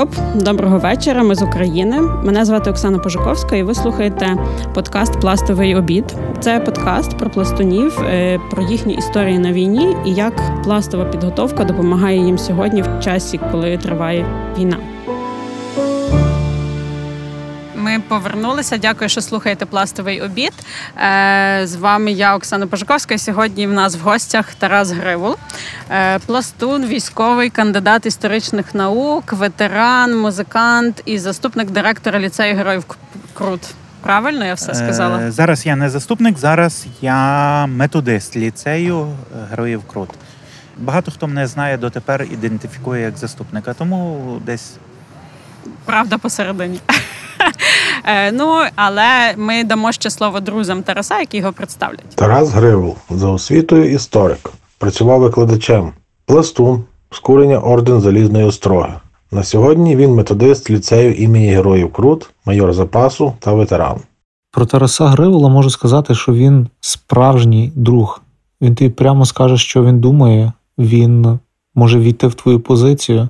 Якоб, доброго вечора. Ми з України. Мене звати Оксана Пожуковська, і ви слухаєте подкаст Пластовий обід. Це подкаст про пластунів, е, про їхні історії на війні і як пластова підготовка допомагає їм сьогодні в часі, коли триває війна. Повернулися. Дякую, що слухаєте пластовий обід. Е, з вами я, Оксана Пожаковська. Сьогодні в нас в гостях Тарас Гривул, е, пластун, військовий кандидат історичних наук, ветеран, музикант і заступник директора ліцею героїв Крут. Правильно я все сказала? Е, зараз я не заступник, зараз я методист ліцею героїв Крут. Багато хто мене знає дотепер ідентифікує як заступника, тому десь правда посередині. Е, ну, але ми дамо ще слово друзям Тараса, які його представлять. Тарас Гривол за освітою історик. Працював викладачем, пластун, скурення орден Залізної Остроги. На сьогодні він методист ліцею імені Героїв Крут, майор запасу та ветеран. Про Тараса Гривола можу сказати, що він справжній друг. Він тобі прямо скаже, що він думає, він може війти в твою позицію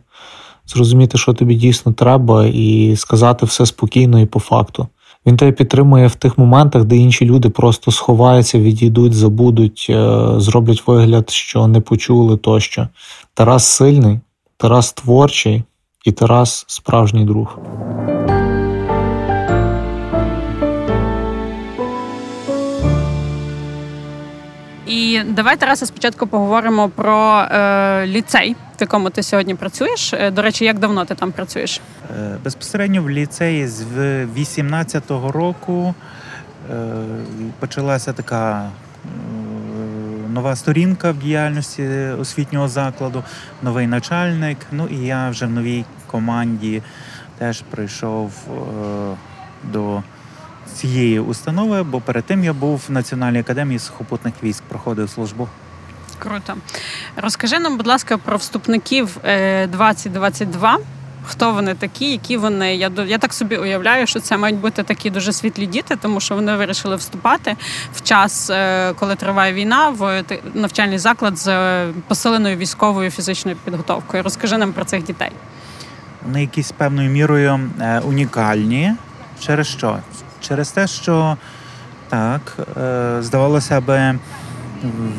зрозуміти, що тобі дійсно треба, і сказати все спокійно і по факту. Він тебе підтримує в тих моментах, де інші люди просто сховаються, відійдуть, забудуть, е, зроблять вигляд, що не почули тощо. Тарас сильний, Тарас творчий і Тарас справжній друг. І давай Тараса спочатку поговоримо про е, ліцей, в якому ти сьогодні працюєш. Е, до речі, як давно ти там працюєш? Е, безпосередньо в ліцеї з 18-го року е, почалася така нова сторінка в діяльності освітнього закладу, новий начальник. Ну і я вже в новій команді теж прийшов до цієї установи, бо перед тим я був в Національній академії сухопутних військ, проходив службу. Круто. Розкажи нам, будь ласка, про вступників 2022. Е, Хто вони такі, які вони? Я я так собі уявляю, що це мають бути такі дуже світлі діти, тому що вони вирішили вступати в час, е, коли триває війна, в навчальний заклад з посиленою військовою фізичною підготовкою. Розкажи нам про цих дітей. Вони якісь певною мірою е, унікальні. Через що? Через те, що так, е, здавалося би,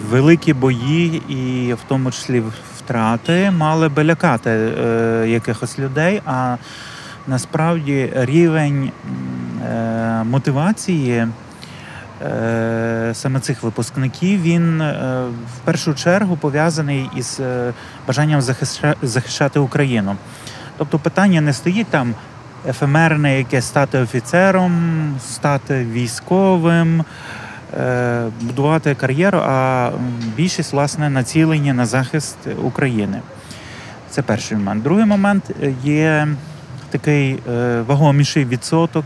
великі бої, і в тому числі втрати, мали би лякати е, якихось людей. А насправді рівень е, мотивації. Саме цих випускників він в першу чергу пов'язаний із бажанням захищати Україну. Тобто питання не стоїть там ефемерне, яке стати офіцером, стати військовим, е, будувати кар'єру, а більшість власне націлення на захист України. Це перший момент. Другий момент е, є такий е, вагоміший відсоток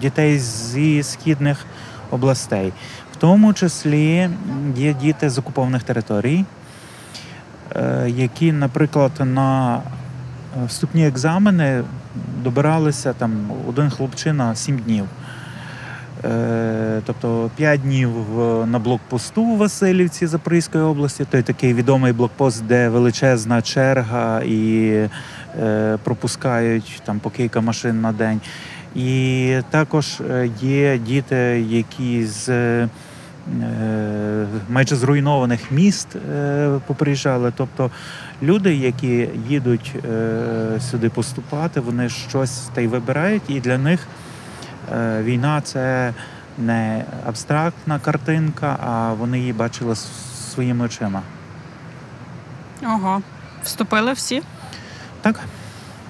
дітей зі східних областей, в тому числі є діти з окупованих територій, які, наприклад, на вступні екзамени добиралися там один хлопчина сім днів. Е, тобто 5 днів на блокпосту в Васильівці Запорізької області, той такий відомий блокпост, де величезна черга і е, пропускають там по кілька машин на день. І також е, є діти, які з майже зруйнованих міст поприїжджали. Тобто люди, які їдуть е, сюди поступати, вони щось та й вибирають, і для них е, війна це не абстрактна картинка, а вони її бачили своїми очима. Ого, вступили всі? Так.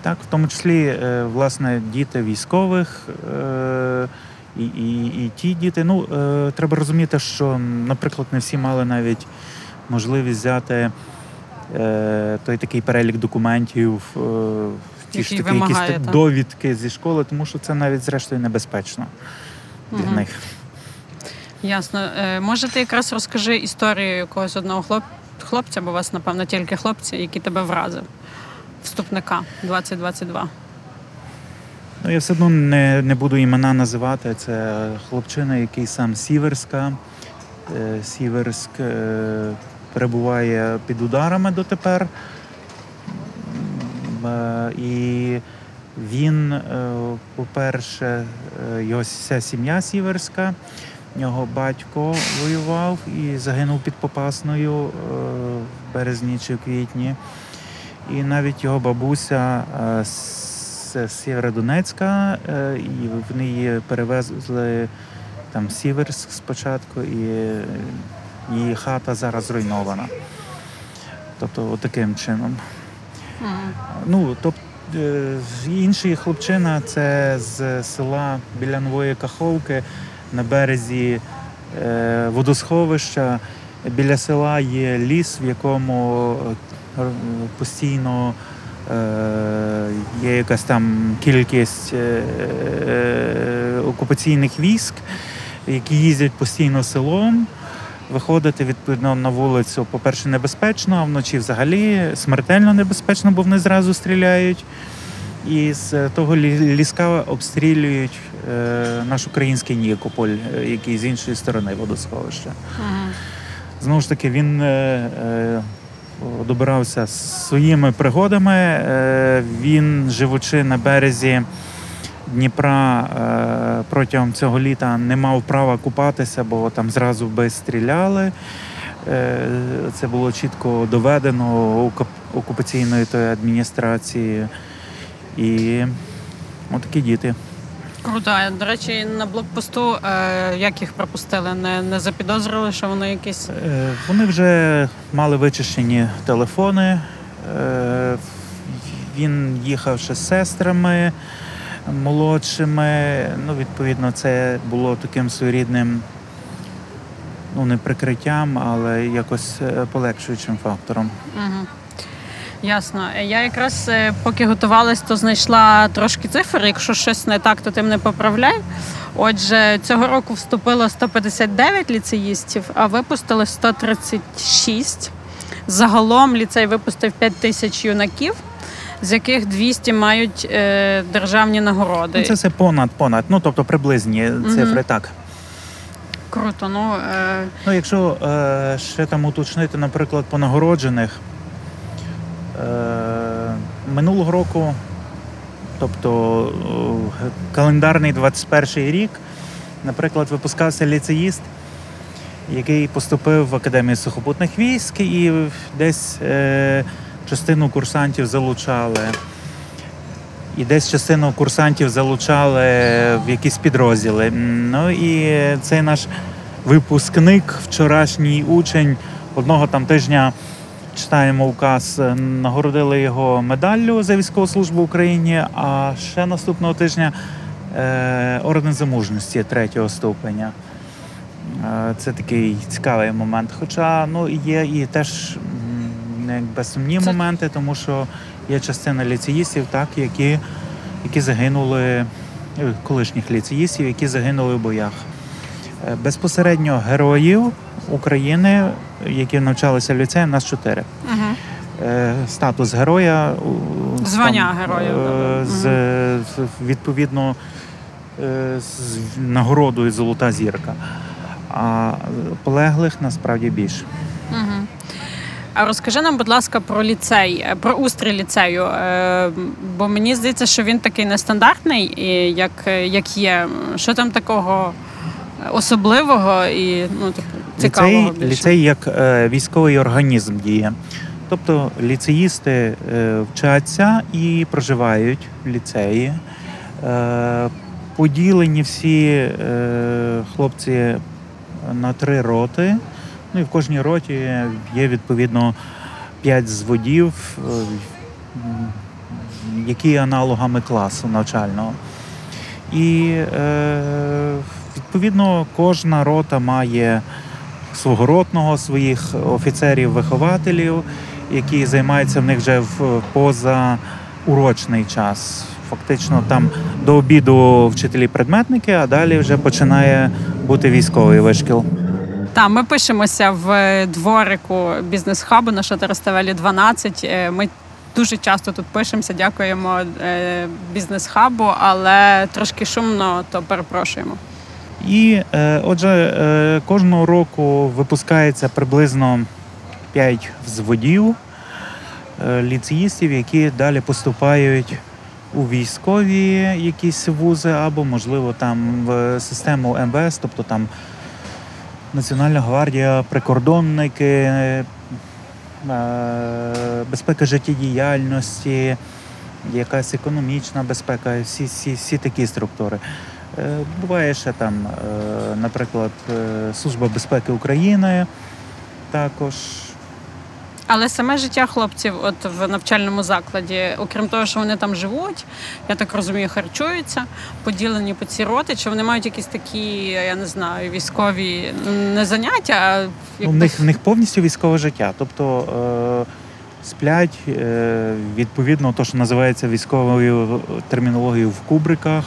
Так, в тому числі, е, власне, діти військових і і, і ті діти. Ну, треба розуміти, що, наприклад, не всі мали навіть можливість взяти той такий перелік документів, е, ті ж такі якісь так, довідки зі школи, тому що це навіть зрештою небезпечно для угу. них. Ясно. Е, може, ти якраз розкажи історію якогось одного хлоп... хлопця, бо у вас, напевно, тільки хлопці, який тебе вразив, вступника 2022. Ну, я все одно не не буду імена називати. Це хлопчина, який сам Сіверська. Сіверськ перебуває під ударами дотепер. Е, І він, е, по-перше, е, його вся сім'я сіверська, його батько воював і загинув під Попасною в березні чи в квітні. І навіть його бабуся з Сєвєродонецька, і вони її перевезли там Сіверськ спочатку, і її хата зараз зруйнована. Тобто, таким чином. Мгм. Ну, тобто, інший хлопчина це з села біля Нової Каховки на березі е, водосховища. Біля села є ліс, в якому е, постійно є якась там кількість окупаційних військ, які їздять постійно селом. Виходити відповідно на вулицю, по-перше, небезпечно, а вночі взагалі смертельно небезпечно, бо вони зразу стріляють. І з того лі- ліска обстрілюють е, наш український Нікополь, е, який з іншої сторони водосховища. Мгм. Знову ж таки, він е, е, добирався своїми пригодами. Е, він, живучи на березі Дніпра, е, протягом цього літа не мав права купатися, бо там зразу би стріляли. Е, це було чітко доведено окуп- окупаційною тої адміністрації. І отакі діти. Круто. До речі, на блокпосту е, як їх пропустили? Не, не запідозрили, що вони якісь. Вони вже мали вичищені телефони. Він їхав ще з сестрами молодшими. Ну, відповідно, це було таким своєрідним, ну, не прикриттям, але якось е, полегшуючим фактором. Ясно. Е, Я якраз е, поки готувалась, то знайшла трошки цифр. Якщо щось не так, то ти мене поправляй. Отже, цього року вступило 159 ліцеїстів, а випустили 136. Загалом ліцей випустив 5 тисяч юнаків, з яких 200 мають е, державні нагороди. Ну, це все понад, понад. Ну, тобто приблизні цифри, так. Круто. Ну е, Ну, якщо е, ще там уточнити, наприклад, по нагороджених е, минулого року, тобто е, календарний 21 рік, наприклад, випускався ліцеїст, який поступив в Академію сухопутних військ і десь е, частину курсантів залучали. І десь частину курсантів залучали в якісь підрозділи. Ну і цей наш випускник, вчорашній учень одного там тижня читаємо указ, е, нагородили його медаллю за військову службу Україні, а ще наступного тижня е, орден за мужності третього ступеня. Е, Це такий цікавий момент. Хоча ну, є і теж якби сумні Це- моменти, тому що є частина ліцеїстів, так, які, які загинули, е, колишніх ліцеїстів, які загинули в боях. Е, Безпосередньо героїв України, які навчалися в ліцеї, нас чотири. угу. Статус героя Звання там, героя, з з- відповідно з нагородою Золота зірка. А полеглих насправді більше. Угу. А розкажи нам, будь ласка, про ліцей, е, про устрій ліцею. Е, Бо мені здається, що він такий нестандартний, як, е, як є. Що там такого особливого і ну, типу, цікавого Ліцей, більше? ліцей як військовий організм діє. Тобто ліцеїсти вчаться і проживають в ліцеї. Поділені всі хлопці на три роти. Ну і в кожній роті є відповідно п'ять зводів, е, які є аналогами класу навчального. І е, відповідно кожна рота має свого ротного, своїх офіцерів-вихователів, які займаються в них вже в позаурочний час. Фактично там до обіду вчителі-предметники, а далі вже починає бути військовий вишкіл. Так, ми пишемося в дворику бізнес-хабу на Шатероставелі 12. Е, Ми дуже часто тут пишемося, дякуємо е, бізнес-хабу, але трошки шумно, то перепрошуємо. І е, отже, е, кожного року випускається приблизно 5 взводів. е, ліцеїстів, які далі поступають у військові якісь вузи, або, можливо, там в систему МВС, тобто там Національна гвардія, прикордонники, е, безпека життєдіяльності, якась економічна безпека, всі, всі, всі такі структури. Е, Буває ще там, е, наприклад, Служба безпеки України також. Але саме життя хлопців, от в навчальному закладі, окрім того, що вони там живуть, я так розумію, харчуються, поділені по ці роти, чи вони мають якісь такі, я не знаю, військові ну, не заняття, а Ну, як в, них, в них повністю військове життя. Тобто е, сплять е, відповідно то, що називається військовою термінологією в кубриках.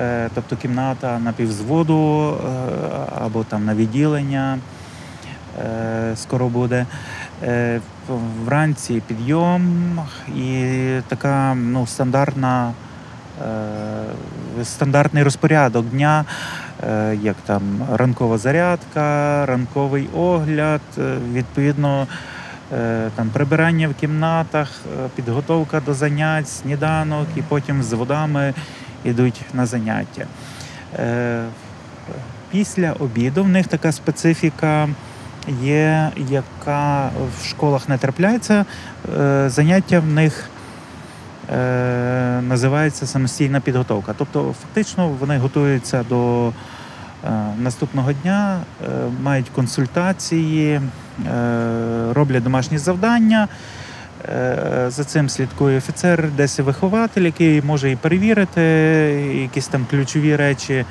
Е, тобто кімната на півзводу е, або там на відділення е, скоро буде. Е, вранці підйом і така ну, стандартна, е, стандартний розпорядок дня, е, як там ранкова зарядка, ранковий огляд, відповідно. Там прибирання в кімнатах, підготовка до занять, сніданок, і потім з водами йдуть на заняття. Після обіду в них така специфіка є, яка в школах не трапляється. Е, Заняття в них е, називається самостійна підготовка. Тобто, фактично, вони готуються до е, наступного дня, мають консультації, роблять домашні завдання. За цим слідкує офіцер, десь вихователь, який може і перевірити, якісь там ключові речі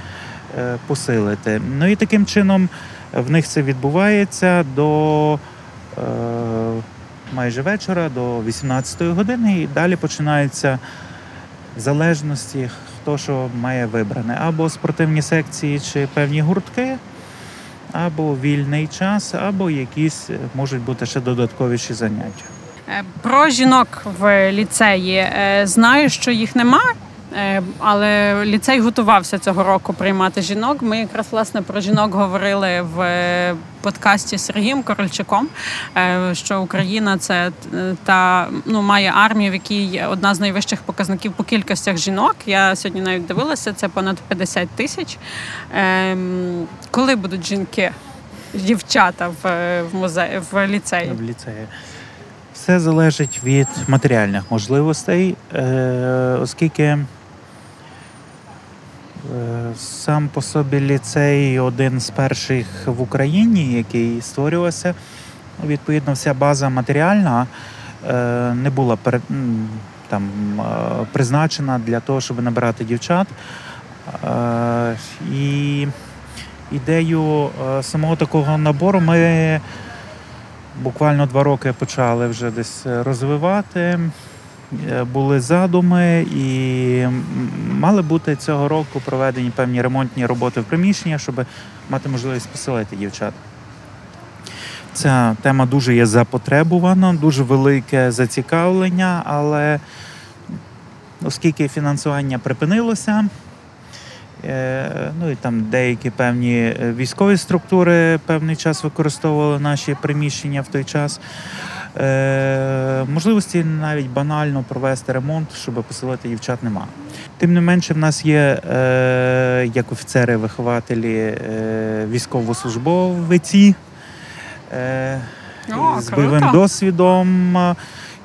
посилити. Ну і таким чином в них це відбувається до е, майже вечора, до 18-ї години, і далі починається в залежності, хто що має вибране. Або спортивні секції чи певні гуртки, або вільний час, або якісь е, можуть бути ще додатковіші заняття. Е, Про жінок в ліцеї Е, знаю, що їх нема. Е, Але ліцей готувався цього року приймати жінок. Ми якраз власне про жінок говорили в е, подкасті з Сергієм Корольчаком, е, що Україна це та ну має армію, в якій одна з найвищих показників по кількостях жінок. Я сьогодні навіть дивилася, це понад 50 тисяч. Ем, Коли будуть жінки, дівчата в, музеї в ліцеї? в ліцеї. Все залежить від матеріальних можливостей, оскільки сам по собі ліцей один з перших в Україні, який створювався. Відповідно, вся база матеріальна е, не була там, е, призначена для того, щоб набирати дівчат. Е, І ідею самого такого набору ми буквально два роки почали вже десь розвивати. Е, Були задуми, і мали бути цього року проведені певні ремонтні роботи в приміщення, щоб мати можливість поселити дівчат. Ця тема дуже є запотребувана, дуже велике зацікавлення, але оскільки фінансування припинилося, е, ну і там деякі певні е, військові структури певний час використовували наші приміщення в той час. Е, можливості навіть банально провести ремонт, щоб поселити дівчат, нема. Тим не менше, в нас є е, як офіцери-вихователі е, військовослужбовиці е, О, з бойовим досвідом,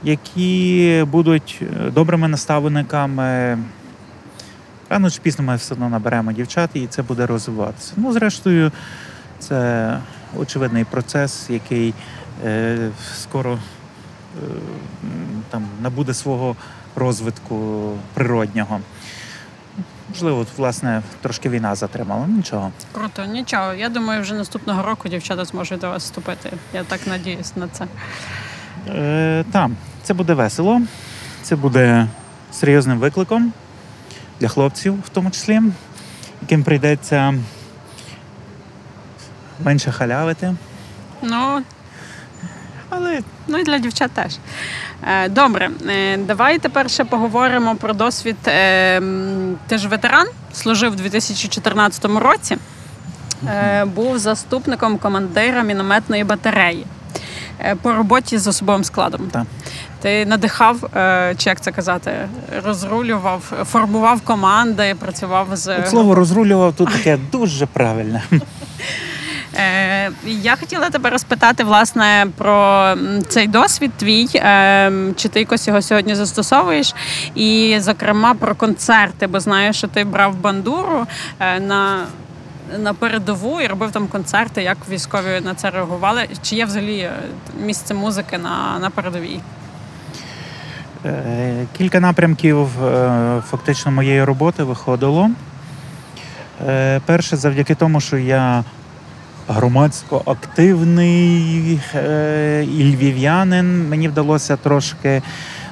які будуть е, добрими наставниками. Рано чи пізно ми все одно наберемо дівчат, і це буде розвиватися. Ну, зрештою, це очевидний процес, який скоро е, там набуде свого розвитку природнього. Можливо, власне, трошки війна затримала. ну, Нічого. Круто, нічого. Я думаю, вже наступного року дівчата зможуть до вас вступити. Я так надіюсь на це. Е, там, це буде весело, це буде серйозним викликом для хлопців, в тому числі, яким прийдеться менше халявити. Ну, Але ну і для дівчат теж. Е, Добре, е, давай тепер ще поговоримо про досвід. Е, Ти ж ветеран, служив у 2014 році, був заступником командира мінометної батареї. По роботі з особовим складом. Так. Ти надихав, чи як це казати, розрулював, формував команди, працював з От слово розрулював тут таке дуже правильне. Е, Я хотіла тебе розпитати власне про цей досвід твій, е, чи ти якось його сьогодні застосовуєш, і зокрема про концерти, бо знаю, що ти брав бандуру е, на. На передову і робив там концерти, як військові на це реагували. Чи є взагалі місце музики на, на передовій? Кілька напрямків фактично моєї роботи виходило. Перше, завдяки тому, що я громадсько активний е, і львів'янин, мені вдалося трошки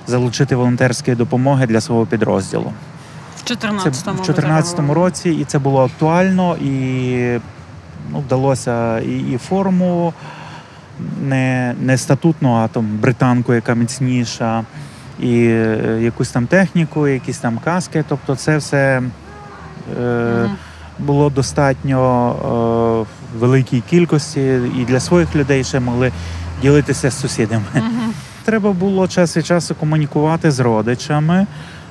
залучити волонтерської допомоги для свого підрозділу. В 14-му. В 2014 році, і це було актуально, і ну, вдалося і, і форму не, не статутну, а там британку, яка міцніша, і е, якусь там техніку, якісь там каски. Тобто, це все е, Мгм. Було достатньо е, в великій кількості, і для своїх людей ще могли ділитися з сусідами. Мгм. Треба було час від часу комунікувати з родичами,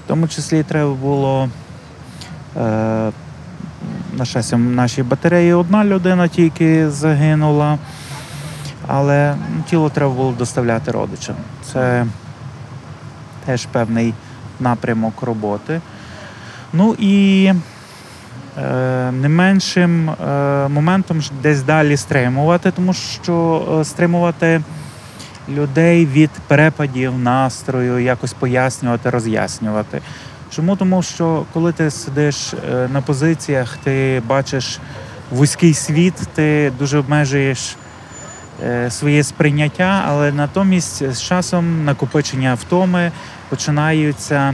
в тому числі треба було е, на щастя, в нашій батареї одна людина тільки загинула, але ну, тіло треба було доставляти родичам. Це теж певний напрямок роботи. Ну і не меншим е, моментом десь далі стримувати, тому що е, стримувати людей від перепадів настрою, якось пояснювати, роз'яснювати. Чому? Тому що коли ти сидиш е, на позиціях, ти бачиш вузький світ, ти дуже обмежуєш е, своє сприйняття, але натомість з часом накопичення втоми починаються е,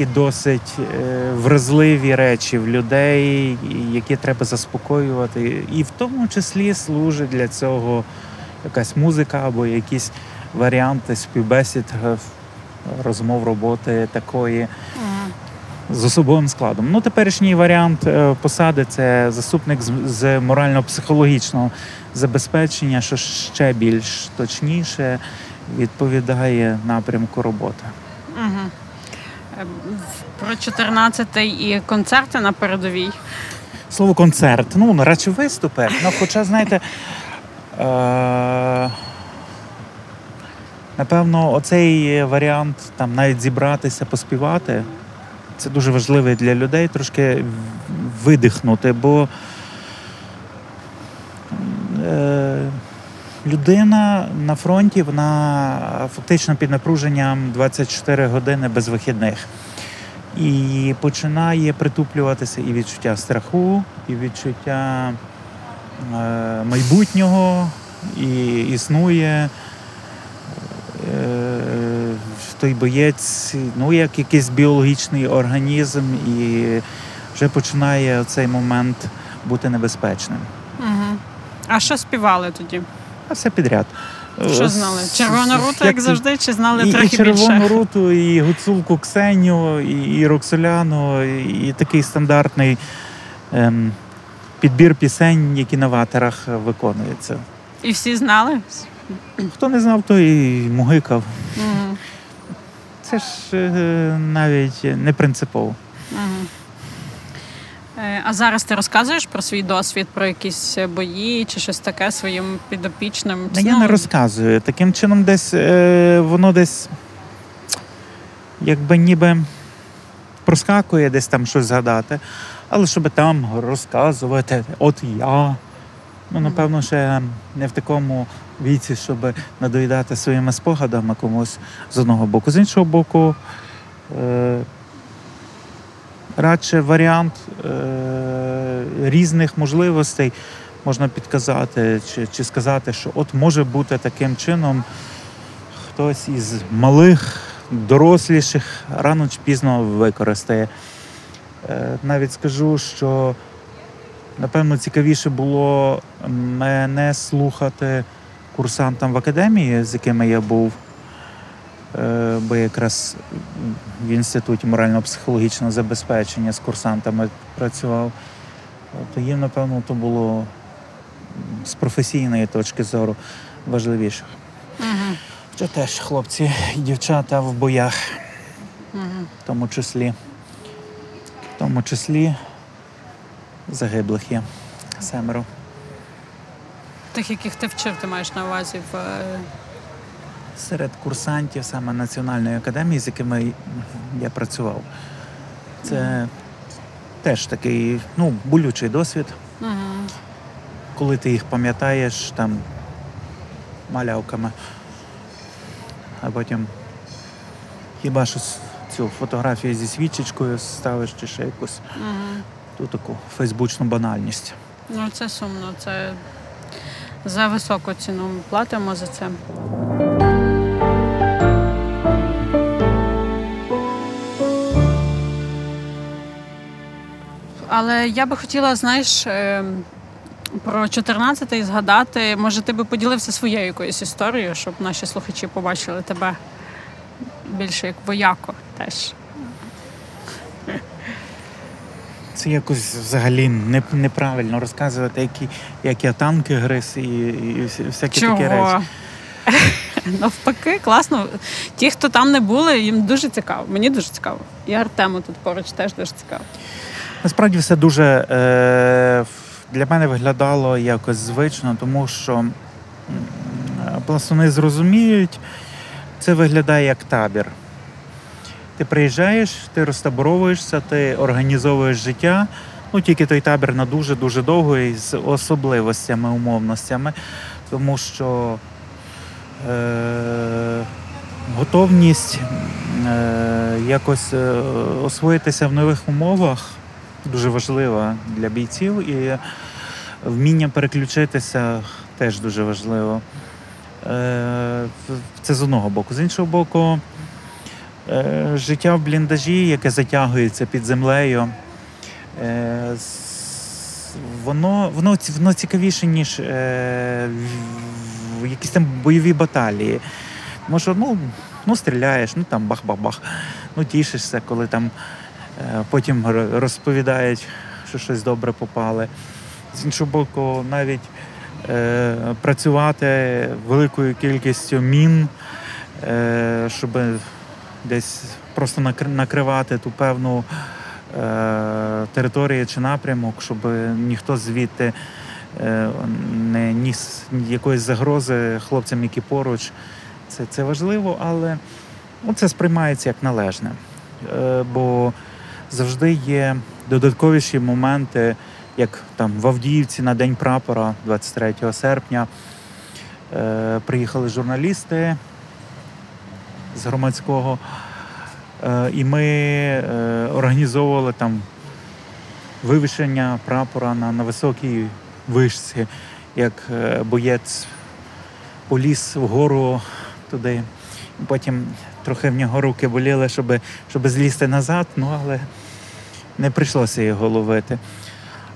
такі досить е, вразливі речі в людей, які треба заспокоювати. І в тому числі служить для цього якась музика або якісь варіанти співбесід, е, розмов роботи такої з особовим складом. Ну, теперішній варіант е, посади це заступник з, з морально-психологічного забезпечення, що ще більш точніше відповідає напрямку роботи. Е, в- Про 14-й і концерти на передовій. Слово концерт, ну радше виступи. Ну, хоча, знаєте, е- напевно, оцей варіант там навіть зібратися, поспівати, це дуже важливий для людей трошки видихнути, бо е- людина на фронті, вона фактично під напруженням 24 години без вихідних. І починає притуплюватися і відчуття страху, і відчуття е, майбутнього, і існує е, той боєць, ну, як якийсь біологічний організм, і вже починає цей момент бути небезпечним. Угу. А що співали тоді? А все підряд. Що знали? Червону с- як завжди, чи знали і, і трохи червону більше? руту, і гуцулку Ксеню, і, і Роксоляну, і, і такий стандартний ем, підбір пісень, які на ватерах виконуються. І всі знали? Хто не знав, той і мугикав. Угу. Це ж е, навіть не принципово. Угу. А зараз ти розказуєш про свій досвід, про якісь бої чи щось таке своїм підопічним? Ну, я не розказую. Таким чином, десь е, воно десь якби ніби проскакує десь там щось згадати. Але щоб там розказувати, от я. Ну, напевно, ще не в такому віці, щоб надоїдати своїми спогадами комусь з одного боку. З іншого боку, е, радше варіант е, різних можливостей можна підказати чи, чи сказати, що от може бути таким чином хтось із малих, доросліших рано чи пізно використає. Е, Навіть скажу, що напевно цікавіше було мене слухати курсантам в академії, з якими я був, бо якраз в інституті морально-психологічного забезпечення з курсантами працював. То їм, напевно, то було з професійної точки зору важливіших. Угу. Що теж хлопці і дівчата в боях, Угу. в тому числі, в тому числі загиблих є семеро. Тих, яких ти вчив, ти маєш на увазі в е, Серед курсантів саме Національної академії, з якими я працював. Це теж такий ну, болючий досвід, угу. коли ти їх пам'ятаєш там малявками, а потім хіба що цю фотографію зі свічечкою ставиш чи ще якусь Угу. ту таку фейсбучну банальність. Ну це сумно. Це за високу ціну ми платимо за це. Але я би хотіла, знаєш, е, про 14-й згадати. Може, ти би поділився своєю якоюсь історією, щоб наші слухачі побачили тебе більше як вояко теж. Це якось взагалі не, неправильно розказувати, які, як я танки гриз і, і всякі такі речі. Навпаки, класно. Ті, хто там не були, їм дуже цікаво. Мені дуже цікаво. І Артему тут поруч теж дуже цікаво. Насправді все дуже е, для мене виглядало якось звично, тому що м, пластуни зрозуміють, це виглядає як табір. Ти приїжджаєш, ти розтаборовуєшся, ти організовуєш життя. Ну, тільки той табір на дуже-дуже довго і з особливостями, умовностями, тому що е, готовність е, якось е, освоїтися в нових умовах дуже важлива для бійців, і вміння переключитися теж дуже важливо. Е, Це з одного боку. З іншого боку, е, життя в бліндажі, яке затягується під землею, е, воно, воно, воно цікавіше, ніж в- якісь там бойові баталії. Тому що ну, ну стріляєш, ну там бах-бах-бах, ну тішишся, коли там потім розповідають, що щось добре попали. З іншого боку, навіть е, працювати великою кількістю мін, е, щоб десь просто накривати ту певну е, територію чи напрямок, щоб ніхто звідти е, не ніс якоїсь загрози хлопцям, які поруч. Це, це важливо, але ну, це сприймається як належне. Е, бо завжди є додатковіші моменти, як там в Авдіївці на День прапора, 23 серпня. Е, приїхали журналісти з громадського, е, і ми е, організовували там вивішення прапора на, на високій вишці, як е, боєць поліз вгору туди. Потім трохи в нього руки боліли, щоб, щоб злізти назад, ну але не прийшлося його ловити.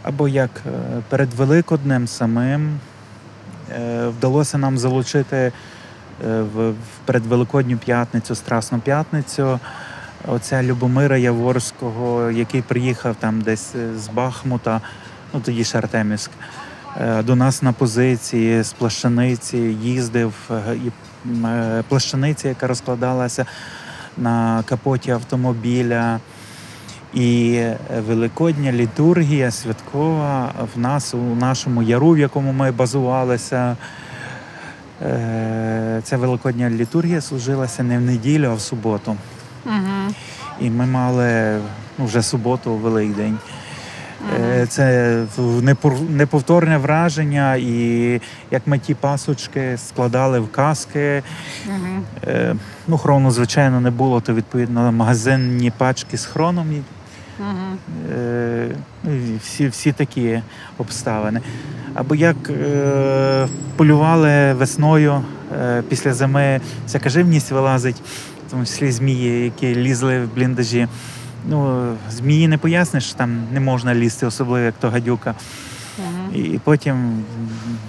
Або як е, перед Великоднем самим е, вдалося нам залучити е, в передвеликодню п'ятницю, Страсну п'ятницю, оця Любомира Яворського, який приїхав там десь з Бахмута, ну тоді ж Артемівськ, до нас на позиції з плащаниці, їздив і плащаниця, яка розкладалася на капоті автомобіля. І е, Великодня літургія святкова в нас у нашому яру, в якому ми базувалися. Е, Ця Великодня літургія служилася не в неділю, а в суботу. Угу. І ми мали ну, вже суботу, Великдень. Е, Це неповторне враження, і як ми ті пасочки складали в каски. Угу. Ну, хрону, звичайно, не було, то відповідно магазинні пачки з хроном. Е, ну, всі, всі такі обставини. Або як е, полювали весною е, після зими, всяка живність вилазить, в тому числі змії, які лізли в бліндажі. Ну, змії не поясниш, там не можна лізти, особливо як то гадюка. Угу. І потім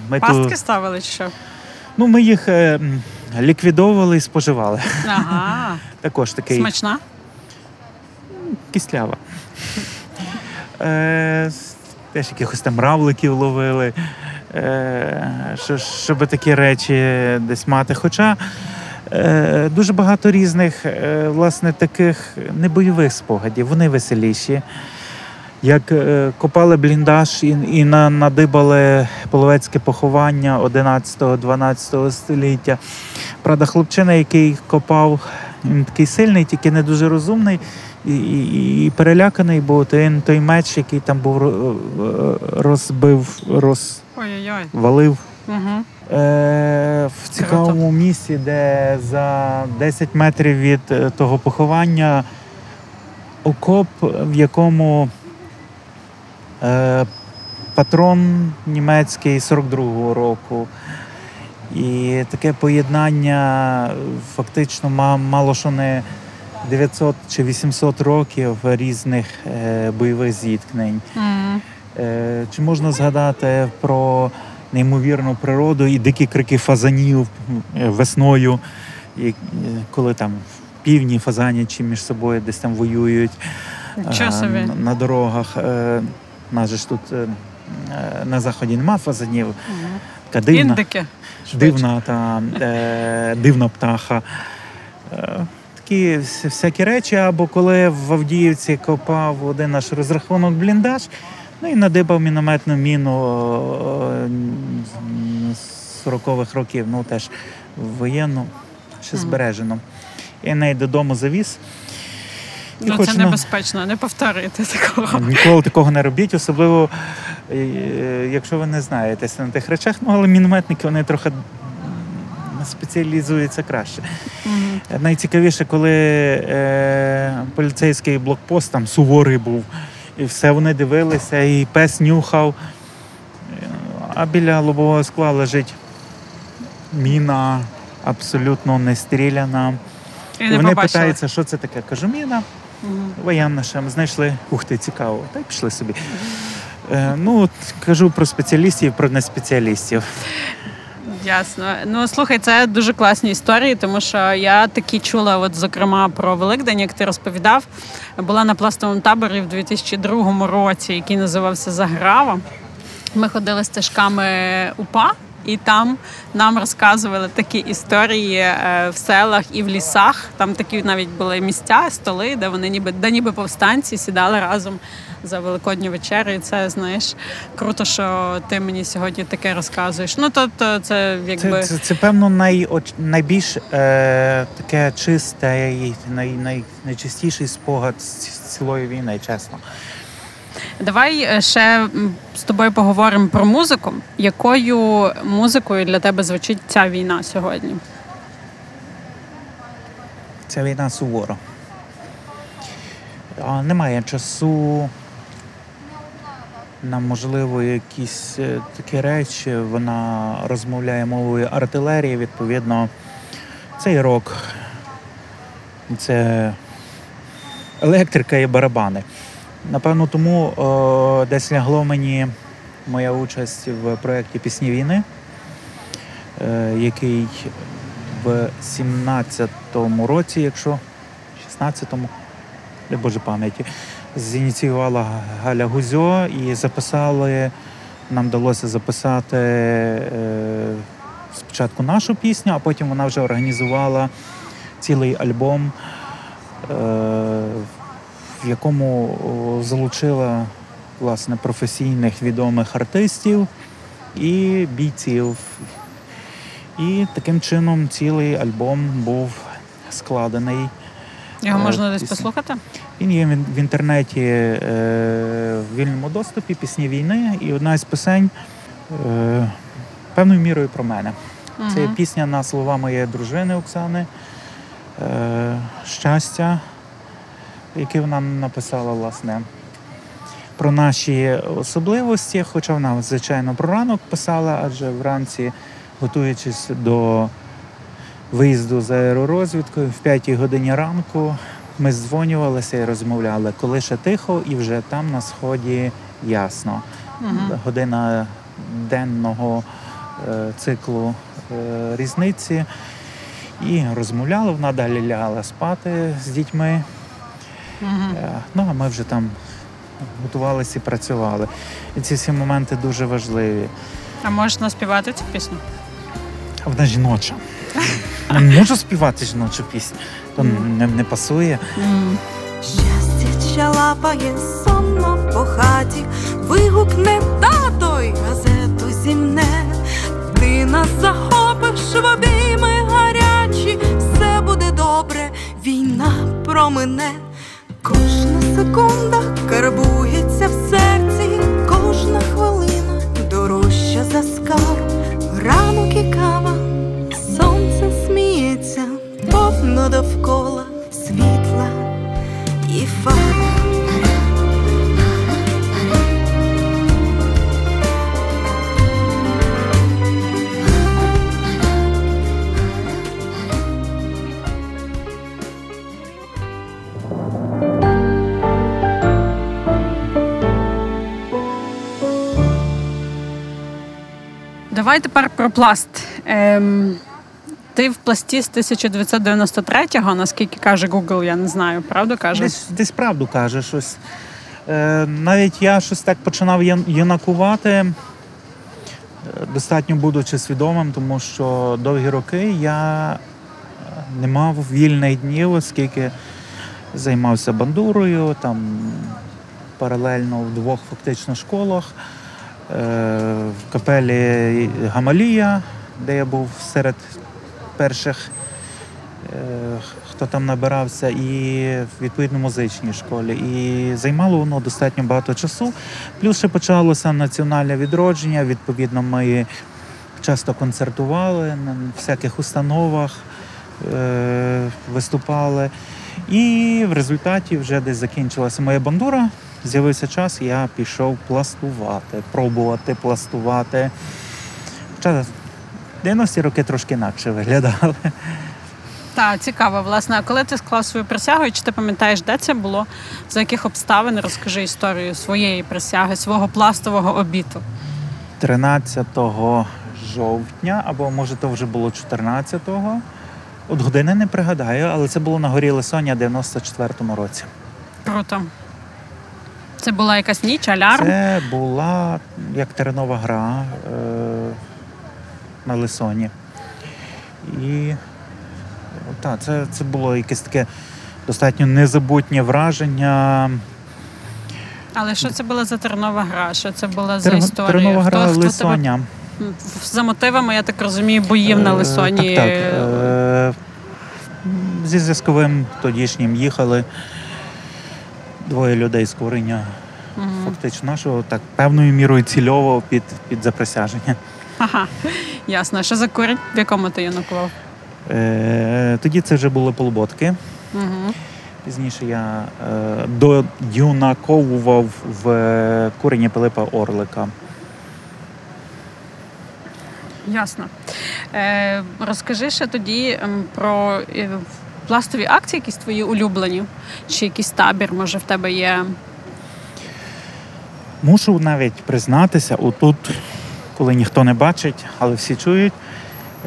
ми, ту, Пастки ставили чи що? ну, ми їх е, ліквідовували і споживали. Ага. Також такий Смачна? Кислява. Е, теж якихось там равликів ловили. е, що- щоб такі речі десь мати. Хоча е, дуже багато різних, е, власне, таких небойових спогадів, вони веселіші. Як е, копали бліндаж і, і на, надибали половецьке поховання 11-12 століття. Правда, хлопчина, який копав, він такий сильний, тільки не дуже розумний і, і, і переляканий, бо той, той меч, який там був е, розбив, розвалив. Угу. Е, в цікавому місці, де за 10 метрів від е, того поховання окоп, в якому е, патрон німецький 42-го року. І таке поєднання е, фактично мало що не 900 чи 800 років різних е, бойових зіткнень. Е, Чи можна згадати про неймовірну природу і дикі крики фазанів е, весною, і, коли там півні фазанячі між собою десь там воюють е, на- дорогах. Е, нас же ж тут на заході нема фазанів. Мгм. Така дивна, Індики. дивна, та, е, дивна птаха. Такі всякі речі, або коли в Авдіївці копав один наш розрахунок бліндаж, ну і надибав мінометну міну з 40-х років, ну теж воєнну, ще Мгм. збережено. І неї додому завіз. І Ну, це на- небезпечно, не повторюйте такого. Ніколи такого не робіть, особливо е, якщо ви не знаєтеся на тих речах. Ну, але мінометники вони трохи спеціалізуються краще. Мгм. Найцікавіше, коли е, поліцейський блокпост там суворий був, і все вони дивилися, і пес нюхав. А біля лобового скла лежить міна, абсолютно не стріляна. І І не вони побачили. питаються, що це таке. Кажу, міна. Мгм. Воєнна ще ми знайшли. Ух ти, цікаво. Та й пішли собі. Е, ну, кажу про спеціалістів, про неспеціалістів. Ясно. Ну слухай, це дуже класні історії, тому що я такі чула, от зокрема про Великдень, як ти розповідав. Була на пластовому таборі в 2002 році, який називався Заграва. Ми ходили стежками УПА. І там нам розказували такі історії е, в селах і в лісах. Там такі навіть були місця, столи, де вони ніби де ніби повстанці сідали разом за великодню вечерю. І це знаєш круто, що ти мені сьогодні таке розказуєш. Ну тобто, це якби Це, це, це певно, най, найбільш е, таке чисте і най, най, найчистіший спогад з цілої війни, чесно. давай е, ще з тобою поговоримо про музику. Якою музикою для тебе звучить ця війна сьогодні? Ця війна сувора. А, немає часу на можливо якісь е, такі речі. Вона розмовляє мовою артилерії, відповідно, це і рок, це електрика і барабани. Напевно, тому о, десь лягло мені моя участь в проєкті Пісні війни, е, який в 17-му році, якщо 16-му, не боже пам'яті, зініціювала Галя Гузьо і записали. Нам вдалося записати е, спочатку нашу пісню, а потім вона вже організувала цілий альбом, е, в якому залучила власне професійних відомих артистів і бійців. І таким чином цілий альбом був складений. Його Е, можна десь послухати? Він є в інтернеті е, в вільному доступі, пісні війни, і одна із пісень е, певною мірою про мене. Це Мгм. пісня на слова моєї дружини Оксани. Е, щастя, яке вона написала, власне, про наші особливості. Хоча вона, звичайно, про ранок писала, адже вранці, готуючись до виїзду з аеророзвідкою, в п'ятій годині ранку ми здзвонювалися і розмовляли, коли ще тихо, і вже там на сході ясно. Мгм. Година денного е, циклу е, різниці. І розмовляла, вона далі лягала спати з дітьми. Е, Ну, а ми вже там готувалися і працювали. І ці всі моменти дуже важливі. А можеш наспівати цю пісню? Вона жіноча. Не можу співати жіночу пісню, то не, не пасує. Щастя чалапає сонно по хаті, вигукне тато й газету зімне. Ти нас захопиш в обійми гарячі, все буде добре, війна промине. Кожна секунда карбується в серці, кожна хвилина дорожча за скарб, ранок і кава, повно довкола світла і фарб. Давай тепер про пласт. Ем, ти в пласті з 1993-го, наскільки каже Google, я не знаю, правда каже? Десь, десь правду каже щось. Е, навіть я щось так починав юнакувати, е, достатньо будучи свідомим, тому що довгі роки я е, не мав вільних днів, оскільки займався бандурою, там паралельно в двох фактично школах. Е, в капелі Гамалія, де я був серед перших е, хто там набирався, і відповідно музичній школі. І займало воно достатньо багато часу. Плюс ще почалося національне відродження. Відповідно, ми часто концертували на всяких установах, е, виступали. І в результаті вже десь закінчилася моя бандура. З'явився час, я пішов пластувати, пробувати пластувати. Хоча 90-ті роки трошки інакше виглядали. Так, цікаво, власне. А коли ти склав свою присягу, і чи ти пам'ятаєш, де це було? За яких обставин розкажи історію своєї присяги, свого пластового обіту. 13 жовтня, або може то вже було 14-го. От години не пригадаю, але це було на горі Лисоня в 94-му році. Круто. Це була якась ніч, алярм. Це була як теренова гра е, на Лисоні. І так, це, це було якесь таке достатньо незабутнє враження. Але що це була за тернова гра? Що це була за історія? Теренова гра хто, хто тебе Лисоня. за мотивами, я так розумію, боїв на Е, Лисоні. Так, так. Е, Зі зв'язковим тодішнім їхали двоє людей з курення. Мгм. Фактично нашого так певною мірою цільово під, під заприсяження. Ага, ясно. Що за курень? В якому ти юнакував? Е, тоді це вже були полуботки. Угу. Пізніше я е, доюнаковував в е, курені Пилипа Орлика. Ясно. Е, розкажи ще тоді ем, про е, пластові акції, якісь твої улюблені, чи якийсь табір, може, в тебе є. Мушу навіть признатися, отут, коли ніхто не бачить, але всі чують.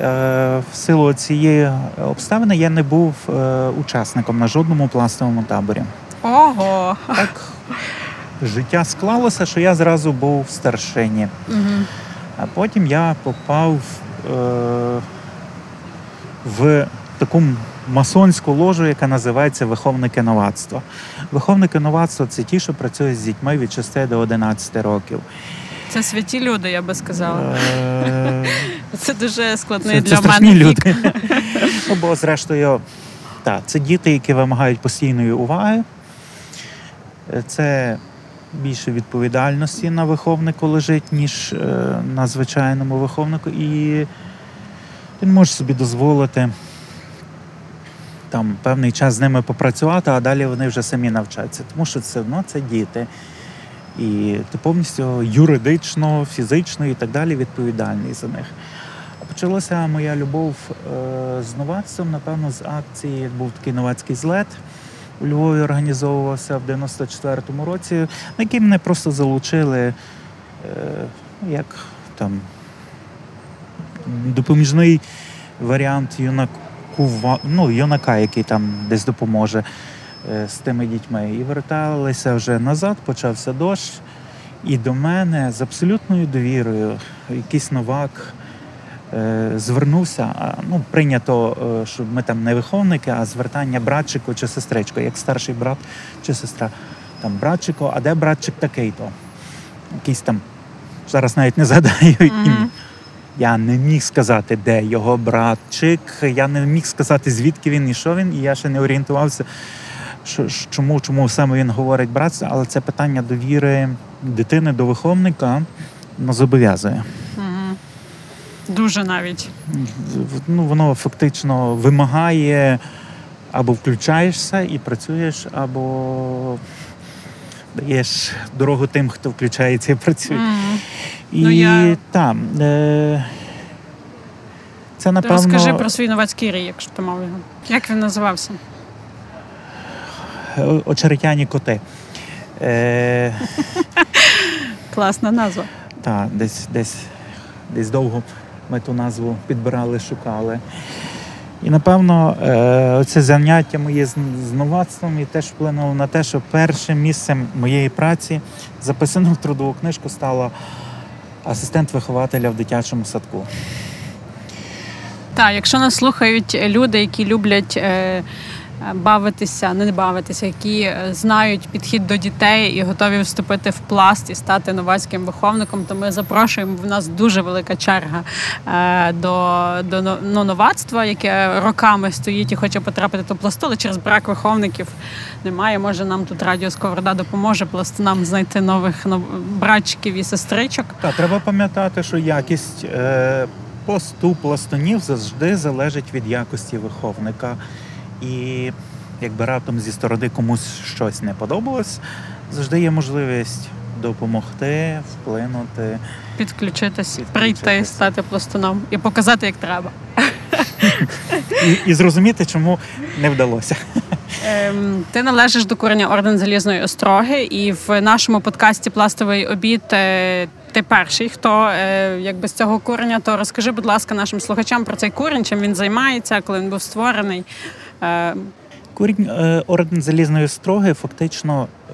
е, В силу цієї обставини я не був е, учасником на жодному пластовому таборі. Ого! Так життя склалося, що я зразу був в старшині. Угу. А потім я попав е, в таку масонську ложу, яка називається Виховники новацтва. Виховники новацтва це ті, що працюють з дітьми від 6 до 11 років. Це святі люди, я би сказала. Е, Це дуже складний Це, для це мене. люди. ну, бо, зрештою, так, це діти, які вимагають постійної уваги. Це більше відповідальності на виховнику лежить, ніж е, на звичайному виховнику. І він може собі дозволити там певний час з ними попрацювати, а далі вони вже самі навчаться. Тому що все одно це діти. І ти повністю юридично, фізично і так далі відповідальний за них. Почалася моя любов е, з новацтвом, напевно, з акції був такий новацький злет. У Львові організовувався в 94-му році, на який мене просто залучили е, як там допоміжний варіант юнакува, ну, юнака, який там десь допоможе з тими дітьми. І верталися вже назад, почався дощ. І до мене з абсолютною довірою якийсь новак е, звернувся. Ну, прийнято, е, що ми там не виховники, а звертання братчику чи сестричко, як старший брат чи сестра. Там братчико, а де братчик такий-то? Якийсь там. Зараз навіть не згадаю ім'я. Я не міг сказати, де його братчик. Я не міг сказати, звідки він і що він, і я ще не орієнтувався, що, чому, чому саме він говорить братство, але це питання довіри дитини до виховника ну, зобов'язує. Дуже навіть. Ну, воно фактично вимагає або включаєшся і працюєш, або даєш дорогу тим, хто включається і працює. Мгм. І Ну, я- там. Е- це напевно. Розкажи про свій новацький рій, якщо ти мав його. Як він називався? Очеретяні коти. Е, Класна назва. та, десь, десь, десь довго ми ту назву підбирали, шукали. І напевно, е, це заняття моє з, новацтвом і теж вплинуло на те, що першим місцем моєї праці записано в трудову книжку стала асистент вихователя в дитячому садку. Так, якщо нас слухають люди, які люблять е, бавитися, не бавитися, які е, знають підхід до дітей і готові вступити в пласт і стати новацьким виховником, то ми запрошуємо. В нас дуже велика черга е, до, до ну, новацтва, яке роками стоїть і хоче потрапити до пласту, але через брак виховників немає. Може, нам тут радіо Сковорода допоможе пластунам знайти нових нов... братчиків і сестричок. Так, треба пам'ятати, що якість е, посту пластунів завжди залежить від якості виховника. І якби раптом зі сторони комусь щось не подобалось, завжди є можливість допомогти, вплинути. Підключитись, Підключитись. прийти, стати пластуном і показати, як треба. І, і зрозуміти, чому не вдалося. Ем, ти належиш до курення орден залізної остроги, і в нашому подкасті Пластовий обід. е, Ти перший, хто е, якби з цього курення, то розкажи, будь ласка, нашим слухачам про цей курень, чим він займається, коли він був створений. Курінь е, орден залізної строги фактично е,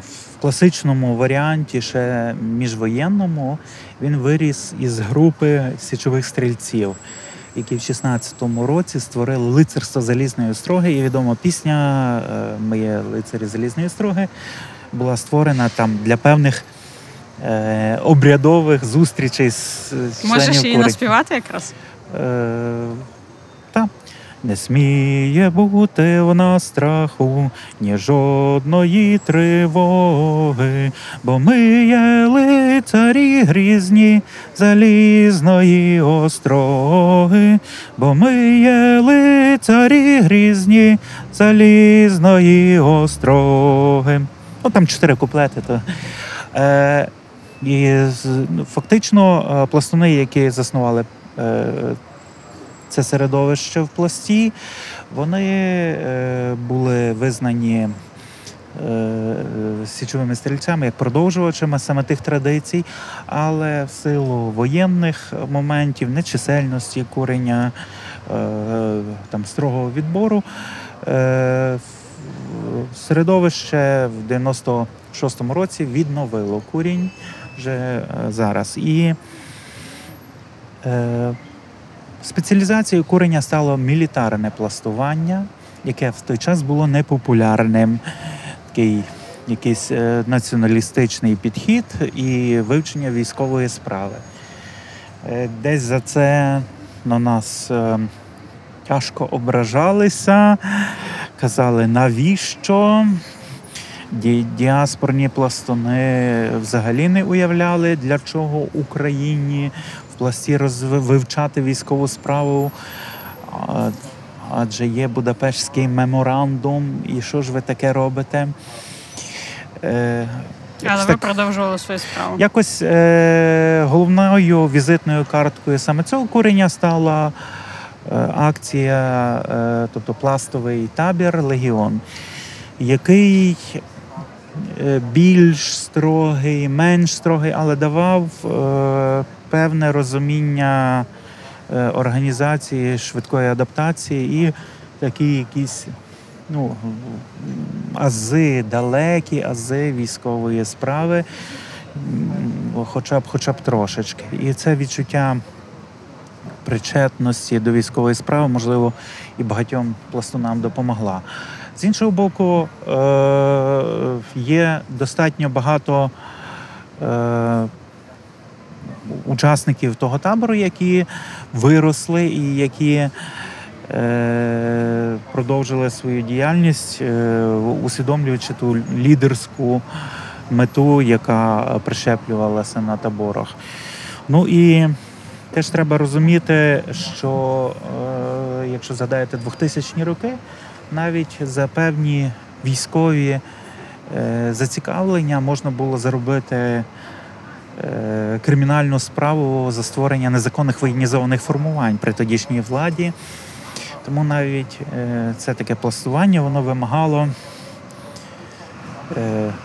в класичному варіанті, ще міжвоєнному, він виріс із групи січових стрільців, які в 16-му році створили лицарство залізної остроги. І відома пісня е, Ми є лицарі залізної остроги була створена там для певних обрядових зустрічей з, з можеш членів її наспівати якраз? Не сміє бути в нас страху, ні жодної тривоги, бо ми є лицарі грізні залізної остроги, бо ми є лицарі грізні залізної остроги. Ну там чотири куплети. То. Е, і ну, фактично е, пластуни, які заснували е, це середовище в пласті, вони е, були визнані е, січовими стрільцями як продовжувачами саме тих традицій, але в силу воєнних моментів, нечисельності курення, е, там строгого відбору. Середовище в 96-му році відновило курінь вже зараз. І спеціалізацією курення стало мілітарне пластування, яке в той час було непопулярним. Такий якийсь е, націоналістичний підхід і вивчення військової справи. Е, Десь за це на нас е, тяжко ображалися, казали, навіщо? Ді- Діаспорні пластуни взагалі не уявляли, для чого Україні пласті вивчати військову справу. Адже є Будапештський меморандум, і що ж ви таке робите? Е, Але ви так- продовжували свою справу. Якось е, головною візитною карткою саме цього курення стала е, акція, е, тобто пластовий табір Легіон, який е, більш строгий, менш строгий, але давав е, певне розуміння е, організації швидкої адаптації і такі якісь. Ну, ази, далекі ази військової справи, хоча б, хоча б трошечки. І це відчуття причетності до військової справи, можливо, і багатьом пластунам допомогла. З іншого боку, е, є достатньо багато е, учасників того табору, які виросли і які е, продовжили свою діяльність, усвідомлюючи ту лідерську мету, яка прищеплювалася на таборах. Ну і теж треба розуміти, що якщо згадаєте 2000-ні роки навіть за певні військові е, зацікавлення можна було заробити е, кримінальну справу за створення незаконних воєнізованих формувань при тодішній владі. Тому навіть е, це таке пластування воно вимагало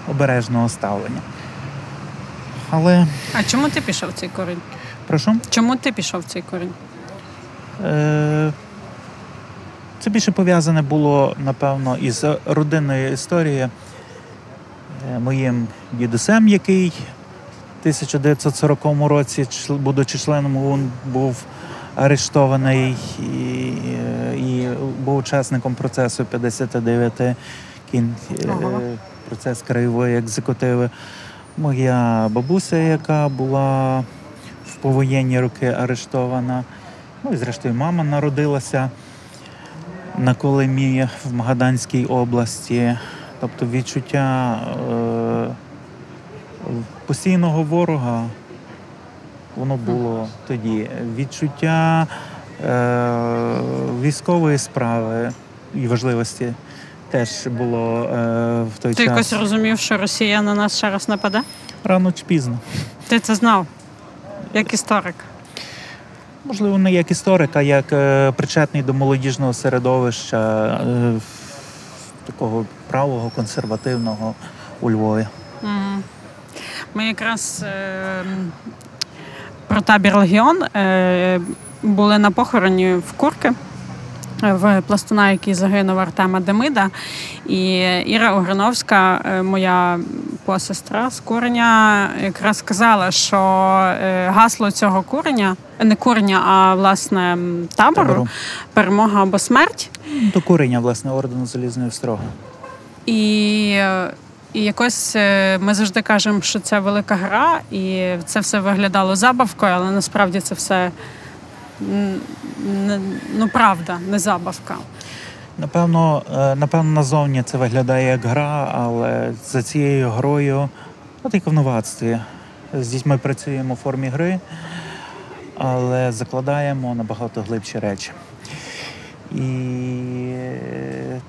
обережного ставлення. Але... А чому ти пішов в цей корінь? Прошу? Чому ти пішов в цей корінь? Е, це більше пов'язане було, напевно, із родинною історією е, моїм дідусем, який 1940 році, будучи членом ОУН, був арештований і і був учасником процесу 59 кін, е, ага. процес краєвої екзекутиви. Моя бабуся, яка була в повоєнні роки арештована. Ну і зрештою мама народилася на Колемі в Магаданській області. Тобто відчуття е, постійного ворога воно було тоді. Відчуття е, військової справи і важливості теж було е, в той Ти час. Ти якось розумів, що Росія на нас ще раз нападе? Рано чи пізно. Ти це знав, як історик можливо, не як історик, а як е, причетний до молодіжного середовища е, такого правого, консервативного у Львові. Ми якраз е, про табір Легіон е, були на похороні в Курки. В пластуна, який загинув Артема Демида, і Іра Огриновська, е, моя посестра з куреня, якраз сказала, що гасло цього куреня не курення, а власне табору, табору. перемога або смерть. До курення, власне, ордену залізної строги. І і якось е, ми завжди кажемо, що це велика гра, і це все виглядало забавкою, але насправді це все ну правда, не забавка. Напевно, е, напевно, назовні це виглядає як гра, але за цією грою, от як в новацтві. З дітьми працюємо в формі гри але закладаємо набагато глибші речі. І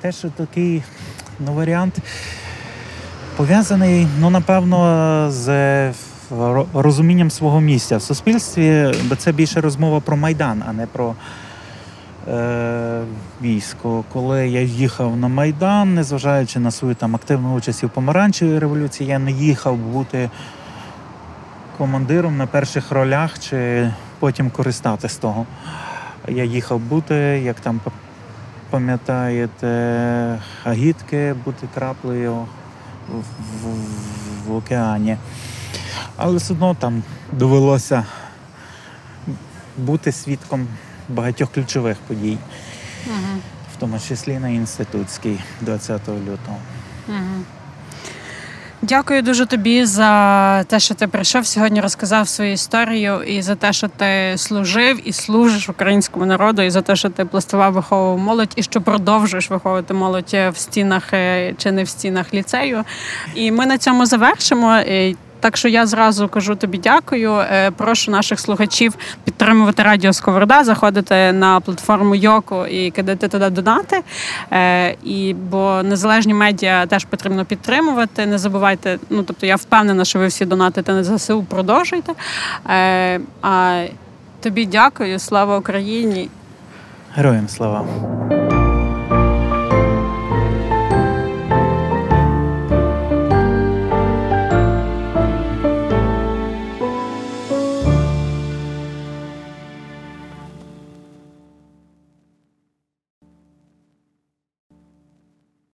теж такий ну, варіант пов'язаний, ну, напевно, з розумінням свого місця в суспільстві, бо це більше розмова про Майдан, а не про е, військо. Коли я їхав на Майдан, незважаючи на свою там активну участь у помаранчевій революції, я не їхав бути командиром на перших ролях чи потім користатись того. Я їхав бути, як там пам'ятаєте, агітки, бути краплею в, в, в океані. Але все одно там довелося бути свідком багатьох ключових подій, угу. в тому числі на інститутській 20 лютого. Угу. Дякую дуже тобі за те, що ти прийшов сьогодні, розказав свою історію, і за те, що ти служив і служиш українському народу, і за те, що ти пластував виховував молодь, і що продовжуєш виховувати молодь в стінах е, чи не в стінах ліцею. І ми на цьому завершимо. Так що я зразу кажу тобі дякую. Е, прошу наших слухачів підтримувати Радіо Сковорода, заходити на платформу Йоко і кидати туди донати. Е, і бо незалежні медіа теж потрібно підтримувати. Не забувайте, ну тобто я впевнена, що ви всі донатите на ЗСУ, продовжуйте. Е, а тобі дякую, слава Україні. Героям слава.